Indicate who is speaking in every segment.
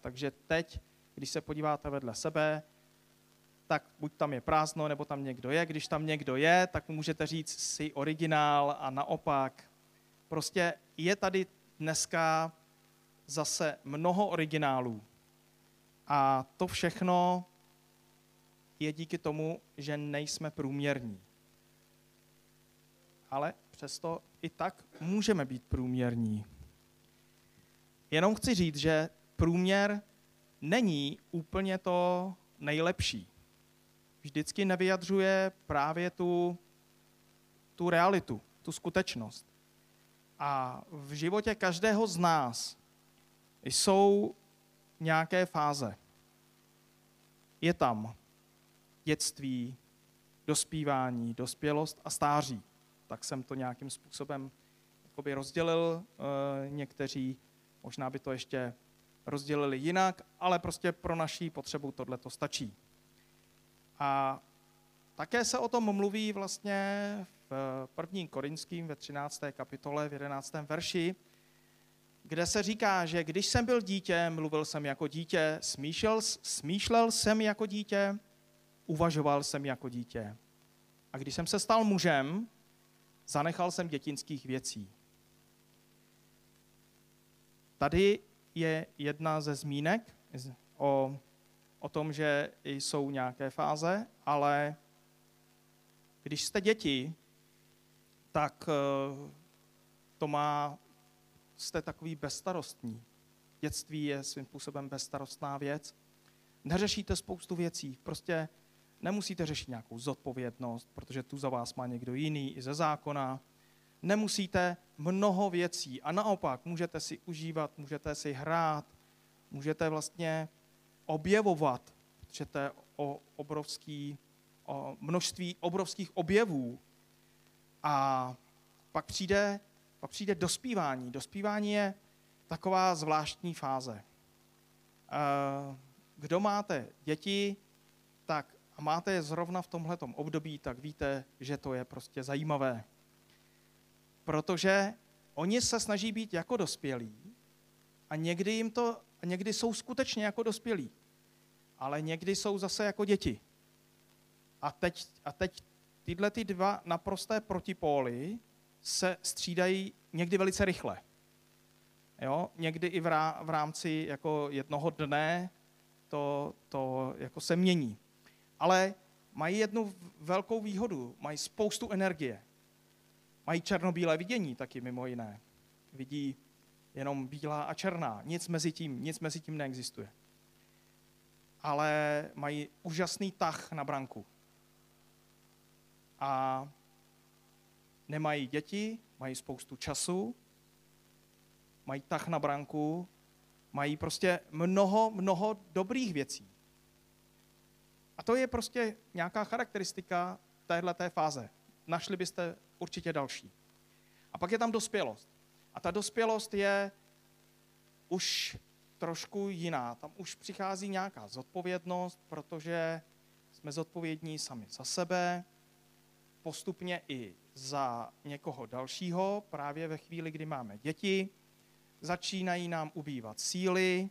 Speaker 1: Takže teď, když se podíváte vedle sebe, tak buď tam je prázdno, nebo tam někdo je. Když tam někdo je, tak můžete říct si originál a naopak. Prostě je tady dneska zase mnoho originálů. A to všechno je díky tomu, že nejsme průměrní. Ale přesto i tak můžeme být průměrní. Jenom chci říct, že průměr není úplně to nejlepší. Vždycky nevyjadřuje právě tu, tu realitu, tu skutečnost. A v životě každého z nás jsou nějaké fáze. Je tam dětství, dospívání, dospělost a stáří. Tak jsem to nějakým způsobem rozdělil. E, někteří možná by to ještě rozdělili jinak, ale prostě pro naší potřebu tohle to stačí. A také se o tom mluví vlastně v prvním Korinským ve 13. kapitole v 11. verši, kde se říká, že když jsem byl dítě, mluvil jsem jako dítě, smýšlel, smýšlel jsem jako dítě, uvažoval jsem jako dítě. A když jsem se stal mužem, zanechal jsem dětinských věcí. Tady je jedna ze zmínek o, o tom, že jsou nějaké fáze, ale když jste děti, tak eh, to má, jste takový bezstarostní. Dětství je svým způsobem bezstarostná věc. Neřešíte spoustu věcí, prostě nemusíte řešit nějakou zodpovědnost, protože tu za vás má někdo jiný i ze zákona. Nemusíte mnoho věcí a naopak můžete si užívat, můžete si hrát, můžete vlastně objevovat, že to je o obrovský, o množství obrovských objevů. A pak přijde, pak přijde dospívání. Dospívání je taková zvláštní fáze. Eh, kdo máte děti, tak a máte je zrovna v tomhletom období, tak víte, že to je prostě zajímavé. Protože oni se snaží být jako dospělí a někdy jim to, někdy jsou skutečně jako dospělí, ale někdy jsou zase jako děti. A teď, a teď tyhle ty dva naprosté protipóly se střídají někdy velice rychle. Jo? Někdy i v rámci jako jednoho dne to, to jako se mění ale mají jednu velkou výhodu. Mají spoustu energie. Mají černobílé vidění taky mimo jiné. Vidí jenom bílá a černá. Nic mezi tím, nic mezi tím neexistuje. Ale mají úžasný tah na branku. A nemají děti, mají spoustu času, mají tah na branku, mají prostě mnoho, mnoho dobrých věcí. A to je prostě nějaká charakteristika téhle té fáze. Našli byste určitě další. A pak je tam dospělost. A ta dospělost je už trošku jiná. Tam už přichází nějaká zodpovědnost, protože jsme zodpovědní sami za sebe, postupně i za někoho dalšího, právě ve chvíli, kdy máme děti. Začínají nám ubývat síly,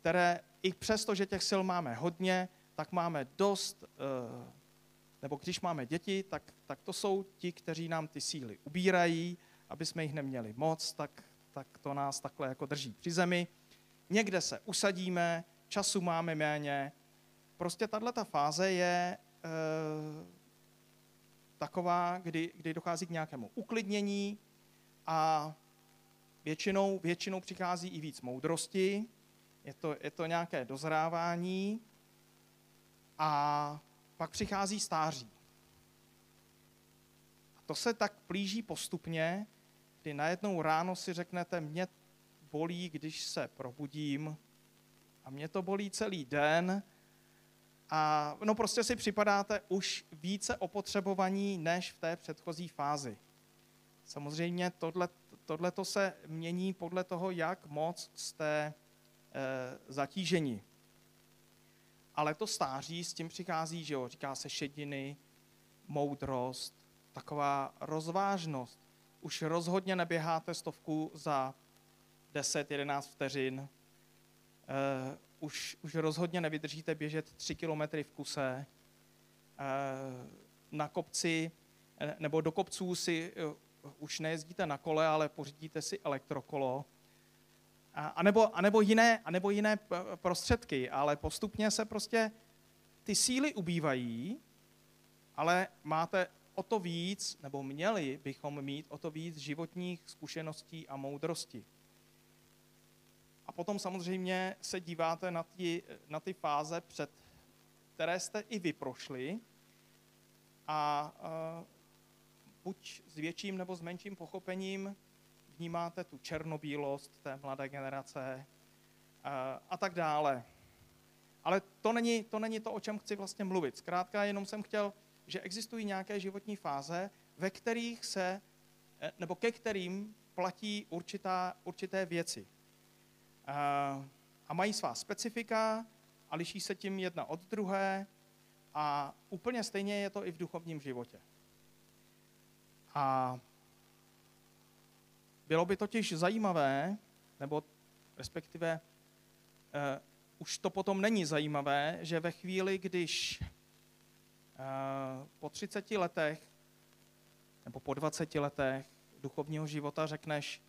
Speaker 1: které i přesto, že těch sil máme hodně, tak máme dost, eh, nebo když máme děti, tak, tak to jsou ti, kteří nám ty síly ubírají, aby jsme jich neměli moc, tak, tak to nás takhle jako drží při zemi. Někde se usadíme, času máme méně. Prostě tato fáze je e, taková, kdy, kdy dochází k nějakému uklidnění a většinou, většinou přichází i víc moudrosti, je to, je to nějaké dozrávání a pak přichází stáří. A to se tak plíží postupně, kdy najednou ráno si řeknete, mě bolí, když se probudím a mě to bolí celý den a no prostě si připadáte už více opotřebovaní než v té předchozí fázi. Samozřejmě tohle, tohle to se mění podle toho, jak moc jste Eh, zatížení. Ale to stáří s tím přichází, že jo, říká se šediny, moudrost, taková rozvážnost. Už rozhodně neběháte stovku za 10-11 vteřin. Uh, už, už rozhodně nevydržíte běžet 3 kilometry v kuse. Uh, na kopci nebo do kopců si uh, už nejezdíte na kole, ale pořídíte si elektrokolo. A, nebo, jiné, a nebo jiné prostředky, ale postupně se prostě ty síly ubývají, ale máte o to víc, nebo měli bychom mít o to víc životních zkušeností a moudrosti. A potom samozřejmě se díváte na ty, na ty fáze, před, které jste i vy prošli a uh, buď s větším nebo s menším pochopením vnímáte tu černobílost té mladé generace uh, a tak dále. Ale to není, to není to, o čem chci vlastně mluvit. Zkrátka jenom jsem chtěl že existují nějaké životní fáze, ve kterých se, eh, nebo ke kterým platí určitá, určité věci. A, a mají svá specifika a liší se tím jedna od druhé a úplně stejně je to i v duchovním životě. A bylo by totiž zajímavé, nebo respektive uh, už to potom není zajímavé, že ve chvíli, když Eh, po 30 letech nebo po 20 letech duchovního života řekneš,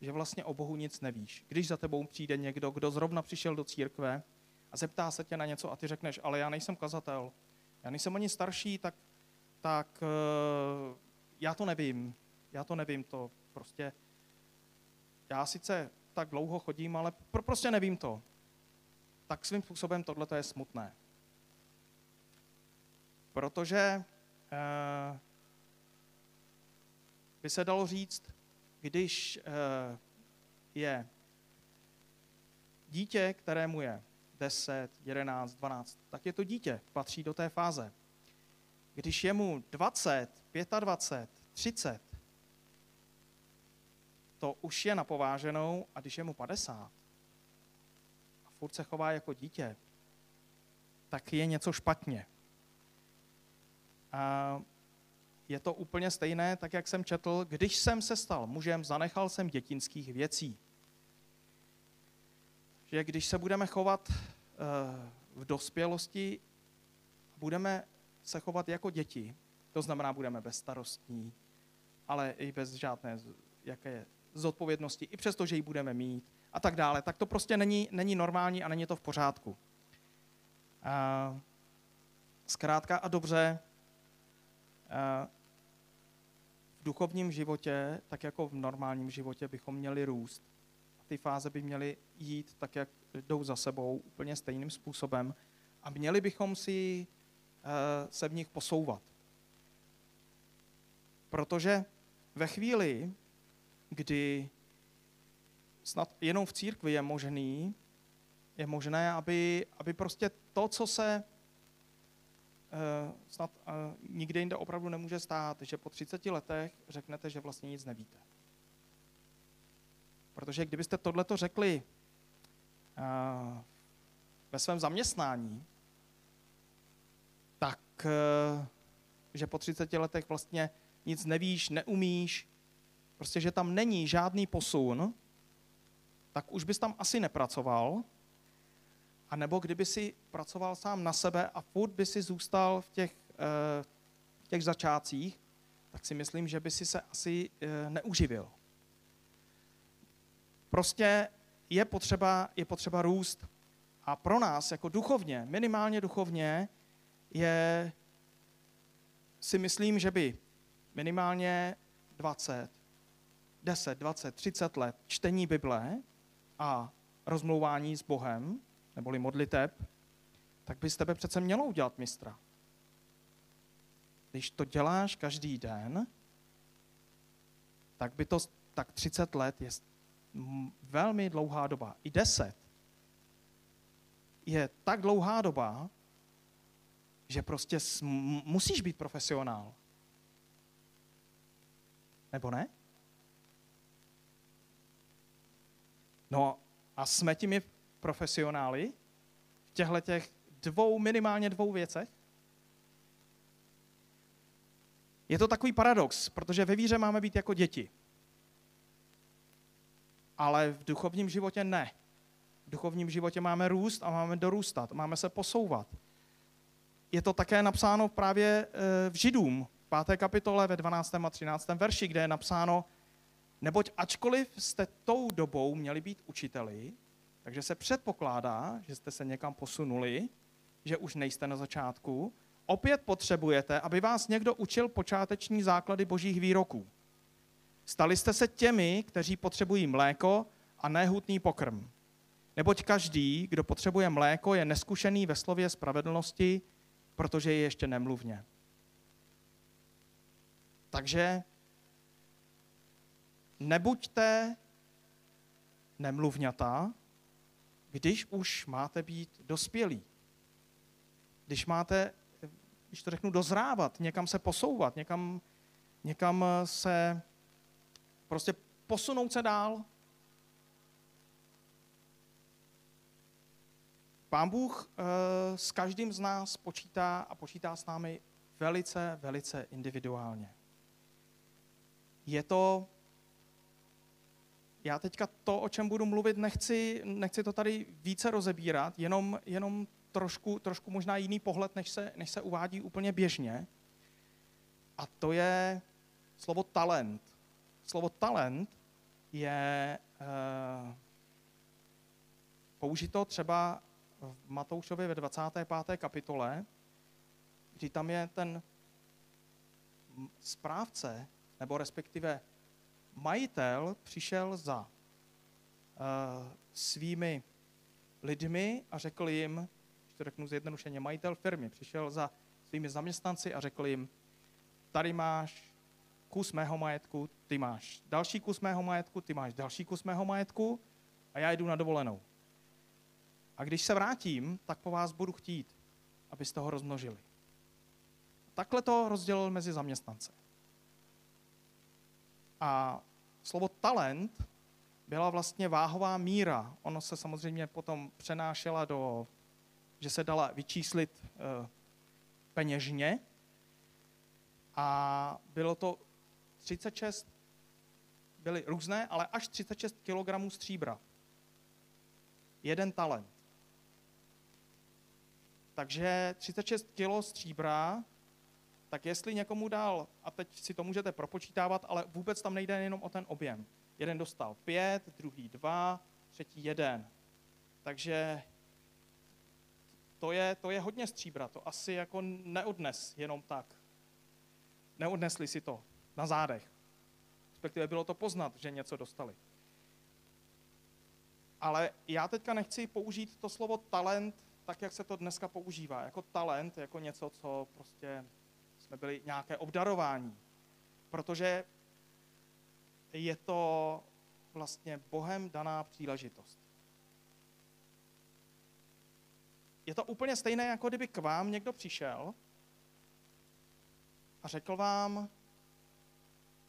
Speaker 1: že vlastně o Bohu nic nevíš. Když za tebou přijde někdo, kdo zrovna přišel do církve a zeptá se tě na něco a ty řekneš, ale já nejsem kazatel, já nejsem ani starší, tak, tak uh, já to nevím. Já to nevím, to prostě, já sice tak dlouho chodím, ale pro, prostě nevím to. Tak svým způsobem tohle je smutné. Protože uh, by se dalo říct, když uh, je dítě, kterému je 10, 11, 12, tak je to dítě, patří do té fáze. Když je mu 20, 25, 30, to už je napováženou a když je mu 50 a furt se chová jako dítě, tak je něco špatně. A je to úplně stejné, tak jak jsem četl, když jsem se stal mužem, zanechal jsem dětinských věcí. Že když se budeme chovat eh, v dospělosti, budeme se chovat jako děti, to znamená, budeme bezstarostní, ale i bez žádné jaké zodpovědnosti, i přesto, že ji budeme mít a tak dále, tak to prostě není, není normální a není to v pořádku. A zkrátka a dobře, v duchovním životě, tak jako v normálním životě, bychom měli růst. A ty fáze by měly jít tak, jak jdou za sebou, úplně stejným způsobem. A měli bychom si eh, se v nich posouvat. Protože ve chvíli, kdy snad jenom v církvi je možný, je možné, aby, aby prostě to, co se Eh, snad eh, nikde jinde opravdu nemůže stát, že po 30 letech řeknete, že vlastně nic nevíte. Protože kdybyste tohleto řekli eh, ve svém zaměstnání, tak že po 30 letech vlastně nic nevíš, neumíš, prostě, že tam není žádný posun, tak už bys tam asi nepracoval, a nebo kdyby si pracoval sám na sebe a furt by si zůstal v těch, eh, v těch začátcích, tak si myslím, že by si se asi eh, neuživil. Prostě je potřeba, je potřeba růst. A pro nás, jako duchovně, minimálně duchovně, je, si myslím, že by minimálně 20, 10, 20, 30 let čtení Bible a rozmlouvání s Bohem neboli modliteb, tak by z tebe přece mělo udělat mistra. Když to děláš každý den, tak by to, tak 30 let je velmi dlouhá doba. I 10 je tak dlouhá doba, že prostě musíš být profesionál. Nebo ne? No a jsme těmi profesionály v těchto těch dvou, minimálně dvou věcech? Je to takový paradox, protože ve víře máme být jako děti. ale v duchovním životě ne. V duchovním životě máme růst a máme dorůstat, máme se posouvat. Je to také napsáno právě v Židům, 5. kapitole ve 12. a 13. verši, kde je napsáno, neboť ačkoliv jste tou dobou měli být učiteli, takže se předpokládá, že jste se někam posunuli, že už nejste na začátku, opět potřebujete, aby vás někdo učil počáteční základy božích výroků. Stali jste se těmi, kteří potřebují mléko a nehutný pokrm. Neboť každý, kdo potřebuje mléko, je neskušený ve slově spravedlnosti, protože je ještě nemluvně. Takže nebuďte nemluvňata, když už máte být dospělí. Když máte, když to řeknu, dozrávat, někam se posouvat, někam, někam se prostě posunout se dál. Pán Bůh uh, s každým z nás počítá a počítá s námi velice, velice individuálně. Je to já teďka to, o čem budu mluvit, nechci, nechci to tady více rozebírat, jenom, jenom trošku, trošku možná jiný pohled, než se, než se uvádí úplně běžně. A to je slovo talent. Slovo talent je uh, použito třeba v Matoušově ve 25. kapitole, kdy tam je ten správce, nebo respektive majitel přišel za uh, svými lidmi a řekl jim, když to řeknu zjednodušeně, majitel firmy přišel za svými zaměstnanci a řekl jim, tady máš kus mého majetku, ty máš další kus mého majetku, ty máš další kus mého majetku a já jdu na dovolenou. A když se vrátím, tak po vás budu chtít, abyste ho rozmnožili. Takhle to rozdělil mezi zaměstnance. A slovo talent byla vlastně váhová míra. Ono se samozřejmě potom přenášela do, že se dala vyčíslit e, peněžně. A bylo to 36, byly různé, ale až 36 kg stříbra. Jeden talent. Takže 36 kg stříbra tak jestli někomu dal, a teď si to můžete propočítávat, ale vůbec tam nejde jenom o ten objem. Jeden dostal pět, druhý dva, třetí jeden. Takže to je, to je hodně stříbra, to asi jako neodnes jenom tak. Neodnesli si to na zádech. Respektive bylo to poznat, že něco dostali. Ale já teďka nechci použít to slovo talent tak, jak se to dneska používá. Jako talent, jako něco, co prostě jsme byli nějaké obdarování. Protože je to vlastně Bohem daná příležitost. Je to úplně stejné, jako kdyby k vám někdo přišel a řekl vám,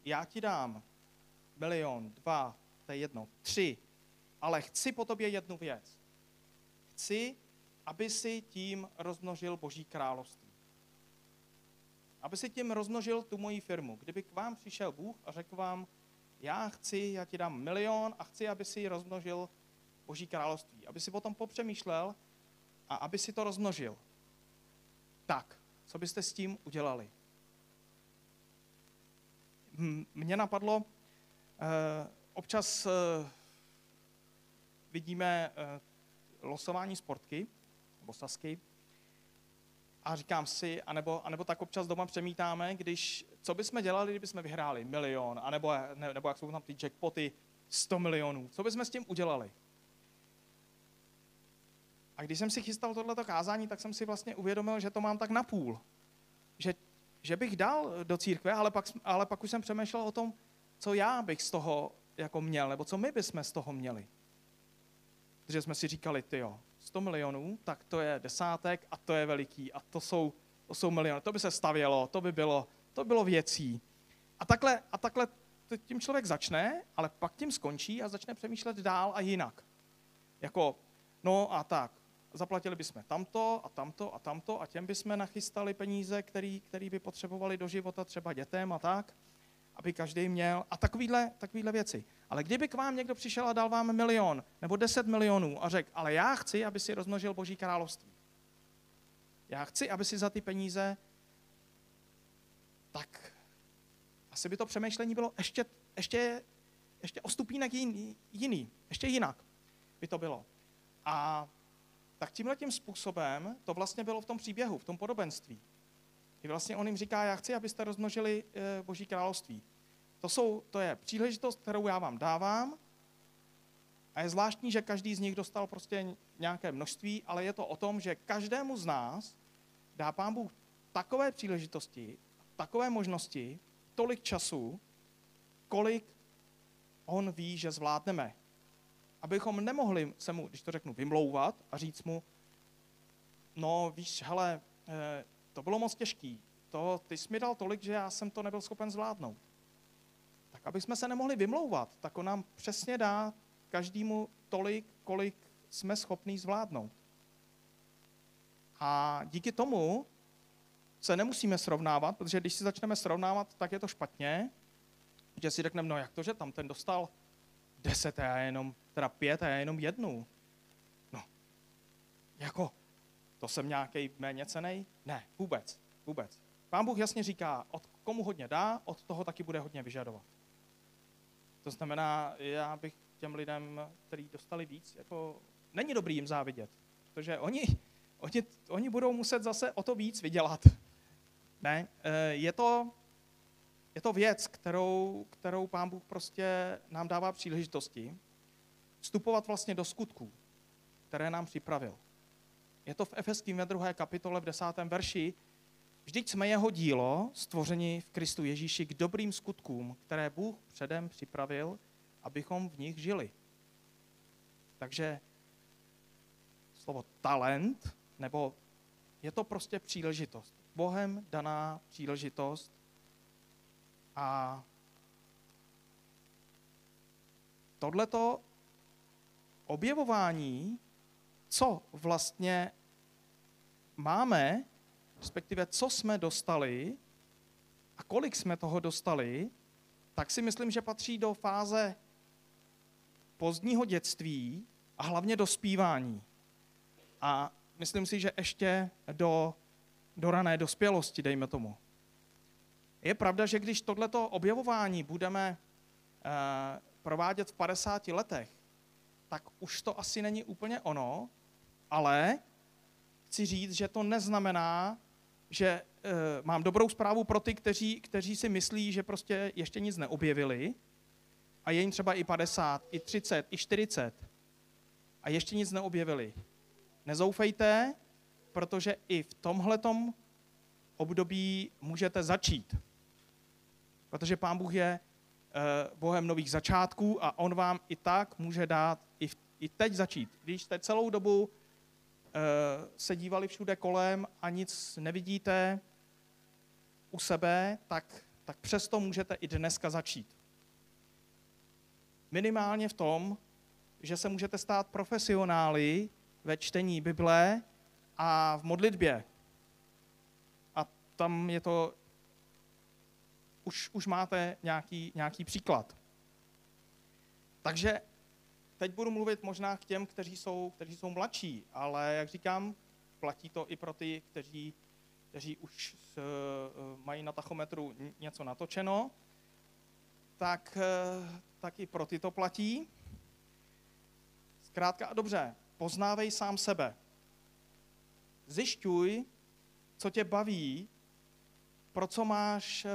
Speaker 1: já ti dám milion, dva, to je jedno, tři, ale chci po tobě jednu věc. Chci, aby si tím rozmnožil Boží království aby si tím rozmnožil tu moji firmu. Kdyby k vám přišel Bůh a řekl vám, já chci, já ti dám milion a chci, aby si rozmnožil Boží království. Aby si potom popřemýšlel a aby si to rozmnožil. Tak, co byste s tím udělali? Mně napadlo, eh, občas eh, vidíme eh, losování sportky, nebo sasky, a říkám si, anebo, anebo tak občas doma přemítáme, když, co bychom dělali, kdybychom vyhráli milion, anebo, ne, nebo jak jsou tam ty jackpoty, 100 milionů. Co bychom s tím udělali? A když jsem si chystal tohleto kázání, tak jsem si vlastně uvědomil, že to mám tak na půl. Že, že bych dal do církve, ale pak, ale pak už jsem přemýšlel o tom, co já bych z toho jako měl, nebo co my bychom z toho měli. Protože jsme si říkali, ty jo, 100 milionů, tak to je desátek a to je veliký a to jsou, to jsou miliony. To by se stavělo, to by bylo, to bylo věcí. A takhle, a takhle tím člověk začne, ale pak tím skončí a začne přemýšlet dál a jinak. Jako, no a tak, zaplatili bychom tamto a tamto a tamto a těm bychom nachystali peníze, který, který by potřebovali do života třeba dětem a tak. Aby každý měl a takovýhle, takovýhle věci. Ale kdyby k vám někdo přišel a dal vám milion nebo deset milionů a řekl, ale já chci, aby si rozmnožil Boží království. Já chci, aby si za ty peníze, tak asi by to přemýšlení bylo ještě, ještě, ještě o stupínek jiný, jiný, ještě jinak by to bylo. A tak tímhle tím způsobem to vlastně bylo v tom příběhu, v tom podobenství. Vlastně on jim říká, já chci, abyste rozmnožili e, Boží království. To, jsou, to je příležitost, kterou já vám dávám. A je zvláštní, že každý z nich dostal prostě nějaké množství, ale je to o tom, že každému z nás dá Pán Bůh takové příležitosti, takové možnosti, tolik času, kolik on ví, že zvládneme. Abychom nemohli se mu, když to řeknu, vymlouvat a říct mu, no víš, hele, eh, to bylo moc těžký, to, ty jsi mi dal tolik, že já jsem to nebyl schopen zvládnout. Tak aby jsme se nemohli vymlouvat, tak on nám přesně dá každému tolik, kolik jsme schopní zvládnout. A díky tomu se nemusíme srovnávat, protože když si začneme srovnávat, tak je to špatně, že si řekneme, no jak to, že tam ten dostal deset a já jenom, teda pět a já jenom jednu. No, jako, to jsem nějaký méně cenej? Ne, vůbec, vůbec. Pán Bůh jasně říká, od komu hodně dá, od toho taky bude hodně vyžadovat. To znamená, já bych těm lidem, kteří dostali víc, jako není dobrý jim závidět, protože oni, oni, oni budou muset zase o to víc vydělat. Ne, eh, je to, je to věc, kterou, kterou pán Bůh prostě nám dává příležitosti vstupovat vlastně do skutků, které nám připravil. Je to v Efeským ve druhé kapitole v desátém verši. Vždyť jsme jeho dílo, stvoření v Kristu Ježíši k dobrým skutkům, které Bůh předem připravil, abychom v nich žili. Takže slovo talent, nebo je to prostě příležitost. Bohem daná příležitost a tohleto objevování, co vlastně máme, respektive co jsme dostali a kolik jsme toho dostali, tak si myslím, že patří do fáze pozdního dětství a hlavně do zpívání. A myslím si, že ještě do, do rané dospělosti, dejme tomu. Je pravda, že když tohleto objevování budeme uh, provádět v 50 letech, tak už to asi není úplně ono, ale chci říct, že to neznamená, že uh, mám dobrou zprávu pro ty, kteří, kteří si myslí, že prostě ještě nic neobjevili a je jim třeba i 50, i 30, i 40 a ještě nic neobjevili. Nezoufejte, protože i v tomhletom období můžete začít. Protože Pán Bůh je uh, Bohem nových začátků a On vám i tak může dát i, v, i teď začít. Když jste celou dobu se dívali všude kolem a nic nevidíte u sebe, tak, tak přesto můžete i dneska začít. Minimálně v tom, že se můžete stát profesionály ve čtení Bible a v modlitbě. A tam je to, už, už máte nějaký, nějaký příklad. Takže teď budu mluvit možná k těm, kteří jsou, kteří jsou mladší, ale jak říkám, platí to i pro ty, kteří, kteří už s, uh, mají na tachometru něco natočeno, tak, uh, tak i pro ty to platí. Zkrátka a dobře, poznávej sám sebe. Zjišťuj, co tě baví, pro co máš, eh,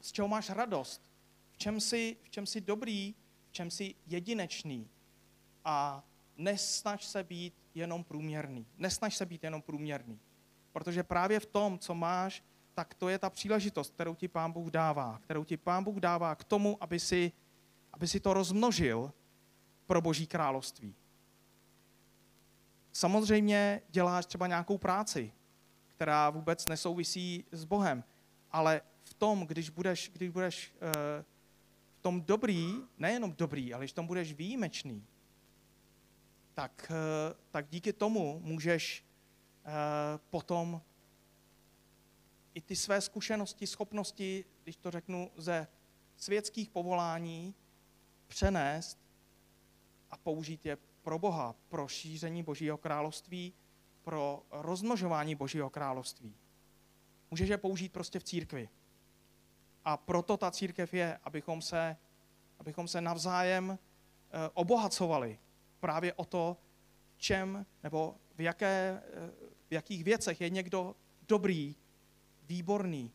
Speaker 1: z čeho máš radost, v čem jsi, v čem jsi dobrý, v čem jsi jedinečný. A nesnaž se být jenom průměrný. Nesnaž se být jenom průměrný. Protože právě v tom, co máš, tak to je ta příležitost, kterou ti Pán Bůh dává. Kterou ti Pán Bůh dává k tomu, aby si, aby si to rozmnožil pro Boží království. Samozřejmě děláš třeba nějakou práci, která vůbec nesouvisí s Bohem, ale v tom, když budeš, když budeš uh, v tom dobrý, nejenom dobrý, ale když tom budeš výjimečný, tak, uh, tak díky tomu můžeš uh, potom i ty své zkušenosti, schopnosti, když to řeknu, ze světských povolání přenést a použít je pro Boha, pro šíření Božího království, pro rozmnožování Božího království. Můžeš je použít prostě v církvi. A proto ta církev je, abychom se, abychom se navzájem eh, obohacovali právě o to, čem nebo v, jaké, eh, v jakých věcech je někdo dobrý, výborný,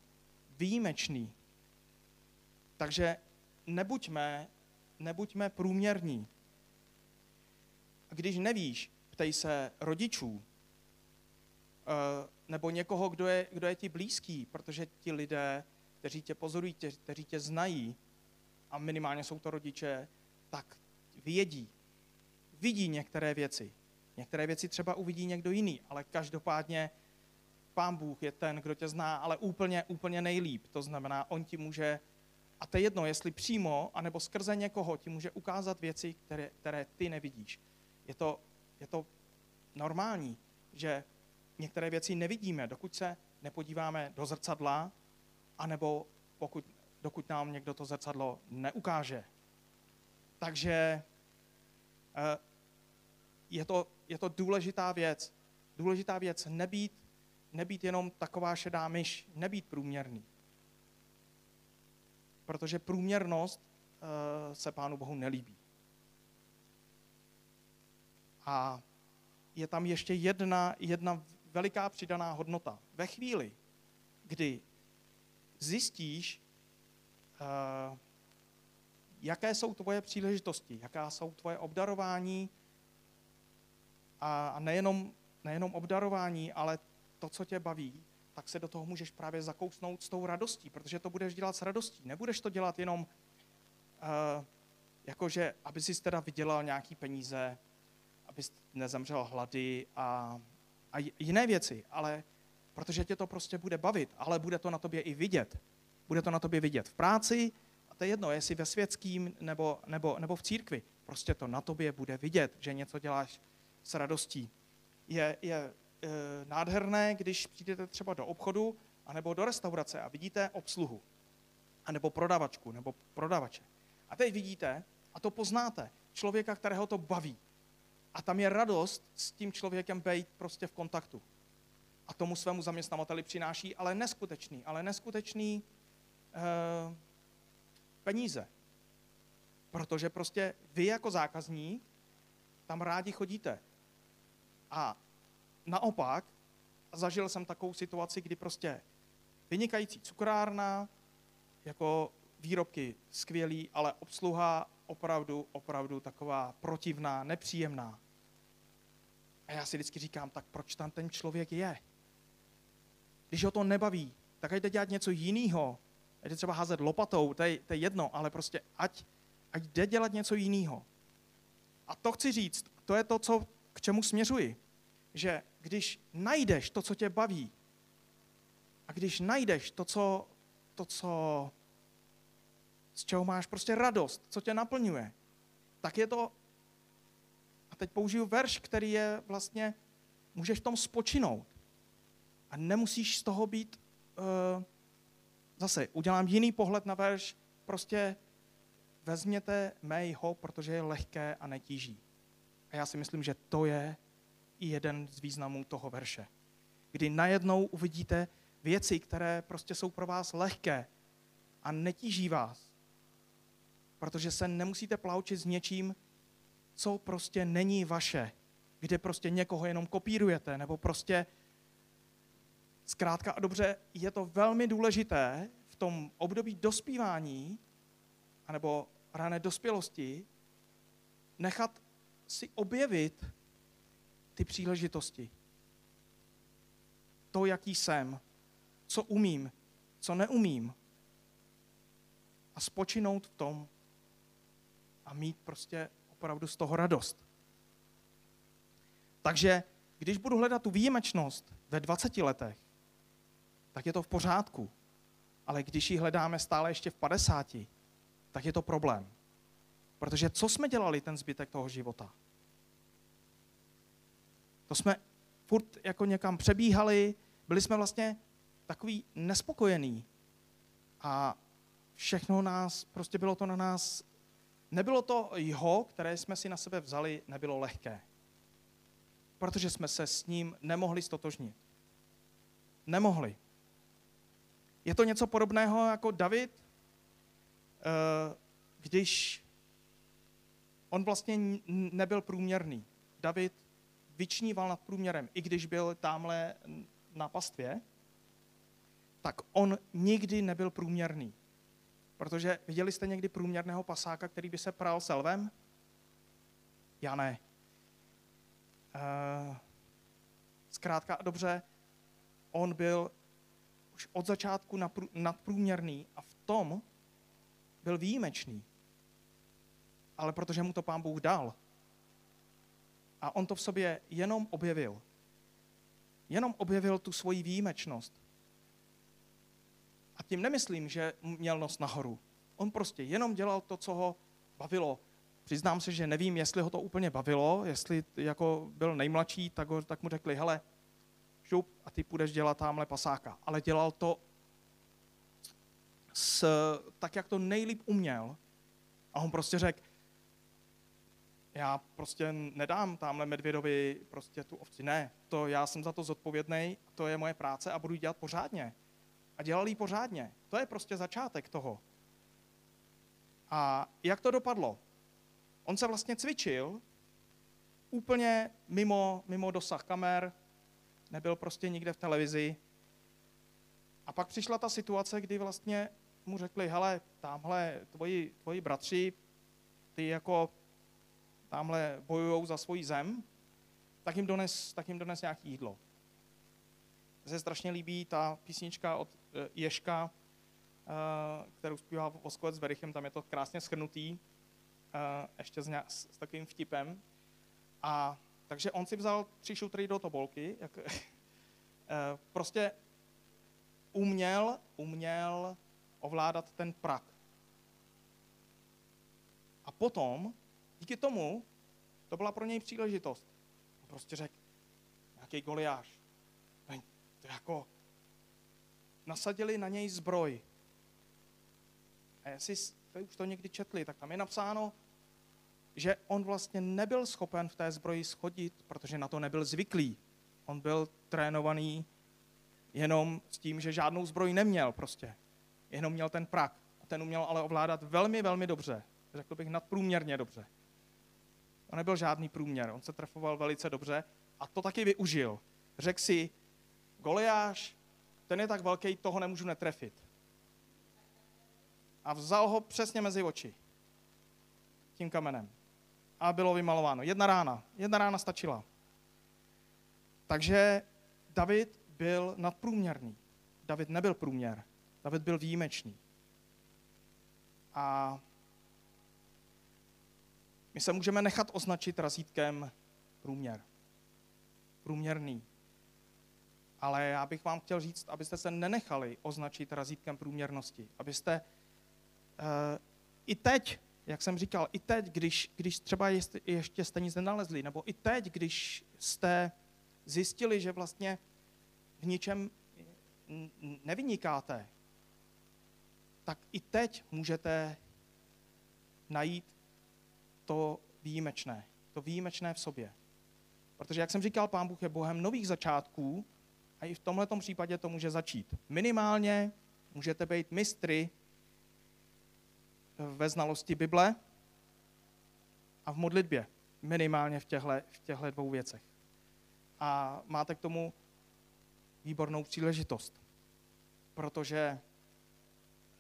Speaker 1: výjimečný. Takže nebuďme, nebuďme průměrní. Když nevíš, ptej se rodičů, eh, nebo někoho, kdo je, kdo je ti blízký, protože ti lidé, kteří tě pozorují, kteří tě znají, a minimálně jsou to rodiče, tak vědí, vidí některé věci. Některé věci třeba uvidí někdo jiný, ale každopádně pán Bůh je ten, kdo tě zná, ale úplně, úplně nejlíp. To znamená, on ti může, a to je jedno, jestli přímo, anebo skrze někoho, ti může ukázat věci, které, které ty nevidíš. Je to, je to normální, že některé věci nevidíme, dokud se nepodíváme do zrcadla, anebo pokud, dokud nám někdo to zrcadlo neukáže. Takže eh, je to, je to důležitá věc. Důležitá věc nebýt, nebýt jenom taková šedá myš, nebýt průměrný. Protože průměrnost uh, se Pánu Bohu nelíbí. A je tam ještě jedna, jedna veliká přidaná hodnota. Ve chvíli, kdy zjistíš, uh, jaké jsou tvoje příležitosti, jaká jsou tvoje obdarování, a nejenom, nejenom obdarování, ale to, co tě baví, tak se do toho můžeš právě zakousnout s tou radostí, protože to budeš dělat s radostí. Nebudeš to dělat jenom uh, jakože, aby si teda vydělal nějaký peníze, abys nezemřel hlady a, a jiné věci, ale protože tě to prostě bude bavit, ale bude to na tobě i vidět. Bude to na tobě vidět v práci, a to je jedno, jestli ve světským nebo, nebo, nebo v církvi. Prostě to na tobě bude vidět, že něco děláš s radostí. Je, je e, nádherné, když přijdete třeba do obchodu anebo do restaurace a vidíte obsluhu, anebo prodavačku, nebo prodavače. A teď vidíte, a to poznáte, člověka, kterého to baví. A tam je radost s tím člověkem být prostě v kontaktu. A tomu svému zaměstnavateli přináší ale neskutečný, ale neskutečný e, peníze. Protože prostě vy jako zákazník tam rádi chodíte. A naopak, zažil jsem takovou situaci, kdy prostě vynikající cukrárna, jako výrobky skvělý, ale obsluha opravdu, opravdu taková protivná, nepříjemná. A já si vždycky říkám, tak proč tam ten člověk je? Když ho to nebaví, tak jde dělat něco jiného. Jde třeba házet lopatou, to je, to je jedno, ale prostě ať, ať jde dělat něco jiného. A to chci říct, to je to, co, k čemu směřuji. Že když najdeš to, co tě baví, a když najdeš to, co, to, co z čeho máš prostě radost, co tě naplňuje, tak je to, a teď použiju verš, který je vlastně, můžeš v tom spočinout. A nemusíš z toho být, uh, zase udělám jiný pohled na verš, prostě vezměte mého, protože je lehké a netíží. A já si myslím, že to je i jeden z významů toho verše. Kdy najednou uvidíte věci, které prostě jsou pro vás lehké a netíží vás. Protože se nemusíte ploučit s něčím, co prostě není vaše, kde prostě někoho jenom kopírujete, nebo prostě zkrátka a dobře, je to velmi důležité v tom období dospívání, anebo rané dospělosti, nechat si objevit ty příležitosti. To, jaký jsem, co umím, co neumím. A spočinout v tom a mít prostě opravdu z toho radost. Takže když budu hledat tu výjimečnost ve 20 letech, tak je to v pořádku. Ale když ji hledáme stále ještě v 50, tak je to problém. Protože co jsme dělali ten zbytek toho života? To jsme furt jako někam přebíhali, byli jsme vlastně takový nespokojení. A všechno nás, prostě bylo to na nás, nebylo to jeho, které jsme si na sebe vzali, nebylo lehké. Protože jsme se s ním nemohli stotožnit. Nemohli. Je to něco podobného jako David, eh, když on vlastně nebyl průměrný. David vyčníval nad průměrem, i když byl tamhle na pastvě, tak on nikdy nebyl průměrný. Protože viděli jste někdy průměrného pasáka, který by se pral selvem? Já ne. Uh, zkrátka dobře, on byl už od začátku nadprůměrný a v tom byl výjimečný. Ale protože mu to pán Bůh dal, a on to v sobě jenom objevil. Jenom objevil tu svoji výjimečnost. A tím nemyslím, že měl nos nahoru. On prostě jenom dělal to, co ho bavilo. Přiznám se, že nevím, jestli ho to úplně bavilo, jestli jako byl nejmladší, tak, ho, tak mu řekli, hele, šup a ty půjdeš dělat tamhle pasáka. Ale dělal to s, tak, jak to nejlíp uměl. A on prostě řekl, já prostě nedám tamhle medvědovi prostě tu ovci. Ne, to já jsem za to zodpovědný, to je moje práce a budu ji dělat pořádně. A dělal ji pořádně. To je prostě začátek toho. A jak to dopadlo? On se vlastně cvičil úplně mimo, mimo dosah kamer, nebyl prostě nikde v televizi. A pak přišla ta situace, kdy vlastně mu řekli, hele, tamhle tvoji, tvoji bratři, ty jako tamhle bojují za svoji zem, tak jim dones, tak jim dones nějaký jídlo. Mně se strašně líbí ta písnička od uh, Ješka, uh, kterou zpívá Voskovec s Berichem, tam je to krásně schrnutý, uh, ještě s, nějak, s, takovým vtipem. A takže on si vzal tři šutry do tobolky, jak, prostě uměl, uměl ovládat ten prak. A potom díky tomu to byla pro něj příležitost. On prostě řekl, nějaký goliáš. To jako, nasadili na něj zbroj. A jestli jste už to někdy četli, tak tam je napsáno, že on vlastně nebyl schopen v té zbroji schodit, protože na to nebyl zvyklý. On byl trénovaný jenom s tím, že žádnou zbroj neměl prostě. Jenom měl ten prak. A ten uměl ale ovládat velmi, velmi dobře. Řekl bych nadprůměrně dobře. To nebyl žádný průměr, on se trefoval velice dobře a to taky využil. Řekl si, Goliáš, ten je tak velký, toho nemůžu netrefit. A vzal ho přesně mezi oči. Tím kamenem. A bylo vymalováno. Jedna rána. Jedna rána stačila. Takže David byl nadprůměrný. David nebyl průměr. David byl výjimečný. A my se můžeme nechat označit razítkem průměr. Průměrný. Ale já bych vám chtěl říct, abyste se nenechali označit razítkem průměrnosti. Abyste uh, i teď, jak jsem říkal, i teď, když, když třeba ještě jste nic nenalezli, nebo i teď, když jste zjistili, že vlastně v ničem nevynikáte, tak i teď můžete najít to výjimečné. To výjimečné v sobě. Protože, jak jsem říkal, Pán Bůh je Bohem nových začátků a i v tomhle případě to může začít. Minimálně můžete být mistry ve znalosti Bible a v modlitbě. Minimálně v těchto, v těchto dvou věcech. A máte k tomu výbornou příležitost. Protože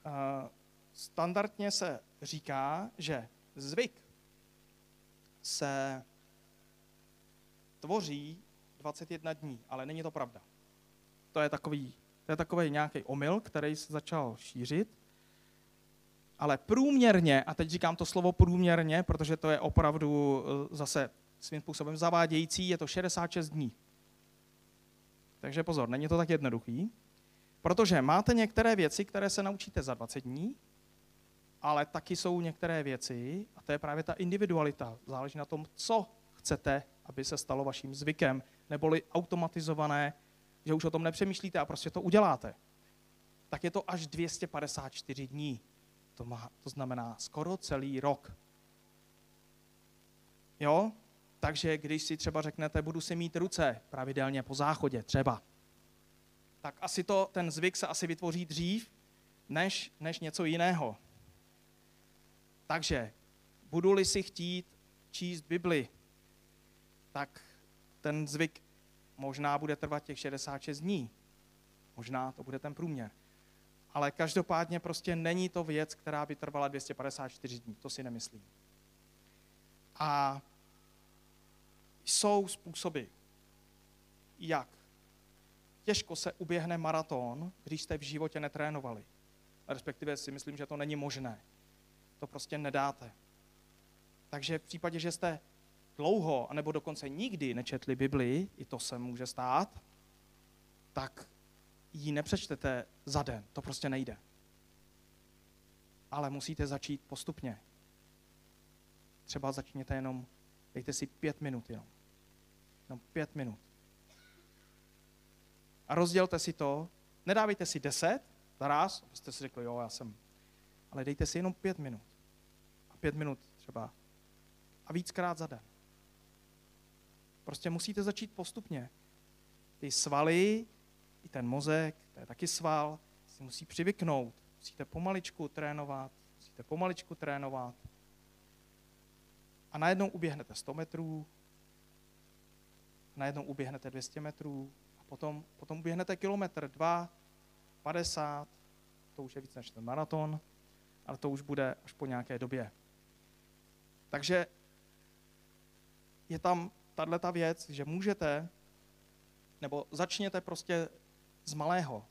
Speaker 1: uh, standardně se říká, že zvyk se tvoří 21 dní, ale není to pravda. To je takový, to je takový nějaký omyl, který se začal šířit. Ale průměrně, a teď říkám to slovo průměrně, protože to je opravdu eh, zase svým způsobem zavádějící, je to 66 dní. Takže pozor, není to tak jednoduchý, protože máte některé věci, které se naučíte za 20 dní, ale taky jsou některé věci, a to je právě ta individualita. Záleží na tom, co chcete, aby se stalo vaším zvykem, neboli automatizované, že už o tom nepřemýšlíte a prostě to uděláte. Tak je to až 254 dní. To, má, to znamená skoro celý rok. Jo? Takže když si třeba řeknete, budu si mít ruce pravidelně po záchodě, třeba, tak asi to, ten zvyk se asi vytvoří dřív, než, než něco jiného. Takže budu-li si chtít číst Bibli, tak ten zvyk možná bude trvat těch 66 dní. Možná to bude ten průměr. Ale každopádně prostě není to věc, která by trvala 254 dní. To si nemyslím. A jsou způsoby, jak těžko se uběhne maraton, když jste v životě netrénovali. Respektive si myslím, že to není možné. To prostě nedáte. Takže v případě, že jste dlouho, anebo dokonce nikdy nečetli Bibli, i to se může stát, tak ji nepřečtete za den. To prostě nejde. Ale musíte začít postupně. Třeba začněte jenom, dejte si pět minut jenom. Jenom pět minut. A rozdělte si to. Nedávejte si deset zaraz, abyste si řekli, jo, já jsem. Ale dejte si jenom pět minut. Pět minut třeba. A víckrát za den. Prostě musíte začít postupně. Ty svaly, i ten mozek, to je taky sval, si musí přivyknout. Musíte pomaličku trénovat, musíte pomaličku trénovat. A najednou uběhnete 100 metrů, najednou uběhnete 200 metrů, a potom, potom uběhnete kilometr, 2, 50, to už je víc než ten maraton, ale to už bude až po nějaké době. Takže je tam tahle ta věc, že můžete, nebo začněte prostě z malého,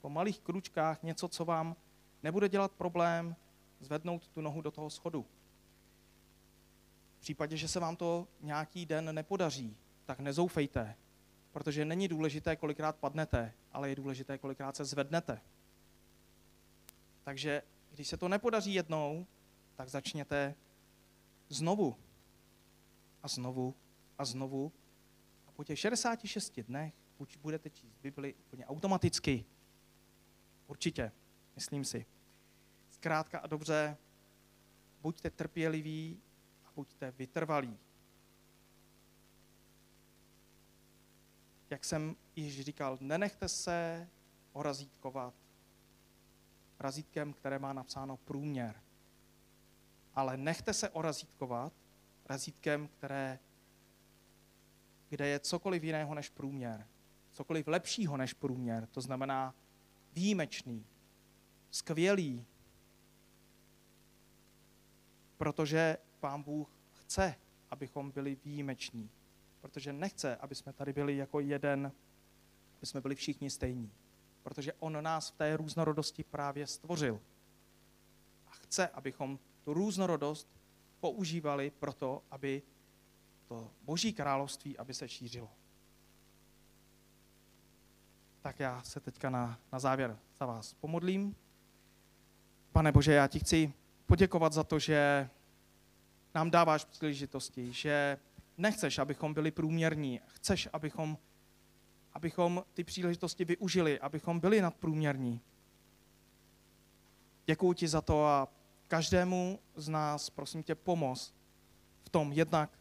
Speaker 1: po malých kručkách něco, co vám nebude dělat problém zvednout tu nohu do toho schodu. V případě, že se vám to nějaký den nepodaří, tak nezoufejte, protože není důležité, kolikrát padnete, ale je důležité, kolikrát se zvednete. Takže když se to nepodaří jednou, tak začněte znovu a znovu a znovu. A po těch 66 dnech budete číst Bibli úplně automaticky. Určitě, myslím si. Zkrátka a dobře, buďte trpěliví a buďte vytrvalí. Jak jsem již říkal, nenechte se orazítkovat razítkem, které má napsáno průměr. Ale nechte se orazítkovat razítkem, které kde je cokoliv jiného než průměr, cokoliv lepšího než průměr, to znamená výjimečný, skvělý, protože Pán Bůh chce, abychom byli výjimeční, protože nechce, aby jsme tady byli jako jeden, aby jsme byli všichni stejní, protože On nás v té různorodosti právě stvořil. A chce, abychom tu různorodost používali proto, aby to boží království, aby se šířilo. Tak já se teďka na, na závěr za vás pomodlím. Pane Bože, já ti chci poděkovat za to, že nám dáváš příležitosti, že nechceš, abychom byli průměrní, chceš, abychom, abychom ty příležitosti využili, abychom byli nadprůměrní. Děkuji ti za to a každému z nás, prosím tě, pomoz v tom jednak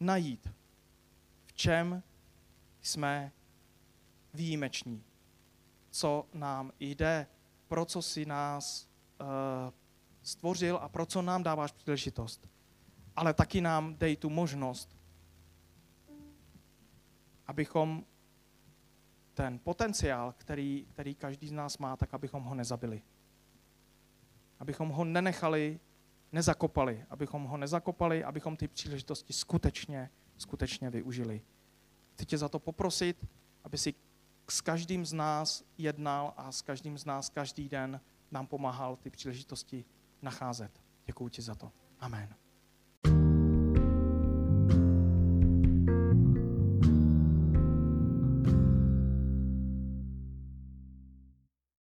Speaker 1: najít, v čem jsme výjimeční, co nám jde, pro co si nás uh, stvořil a pro co nám dáváš příležitost. Ale taky nám dej tu možnost, abychom ten potenciál, který, který každý z nás má, tak abychom ho nezabili. Abychom ho nenechali nezakopali, abychom ho nezakopali, abychom ty příležitosti skutečně, skutečně využili. Chci tě za to poprosit, aby si s každým z nás jednal a s každým z nás každý den nám pomáhal ty příležitosti nacházet. Děkuji ti za to. Amen.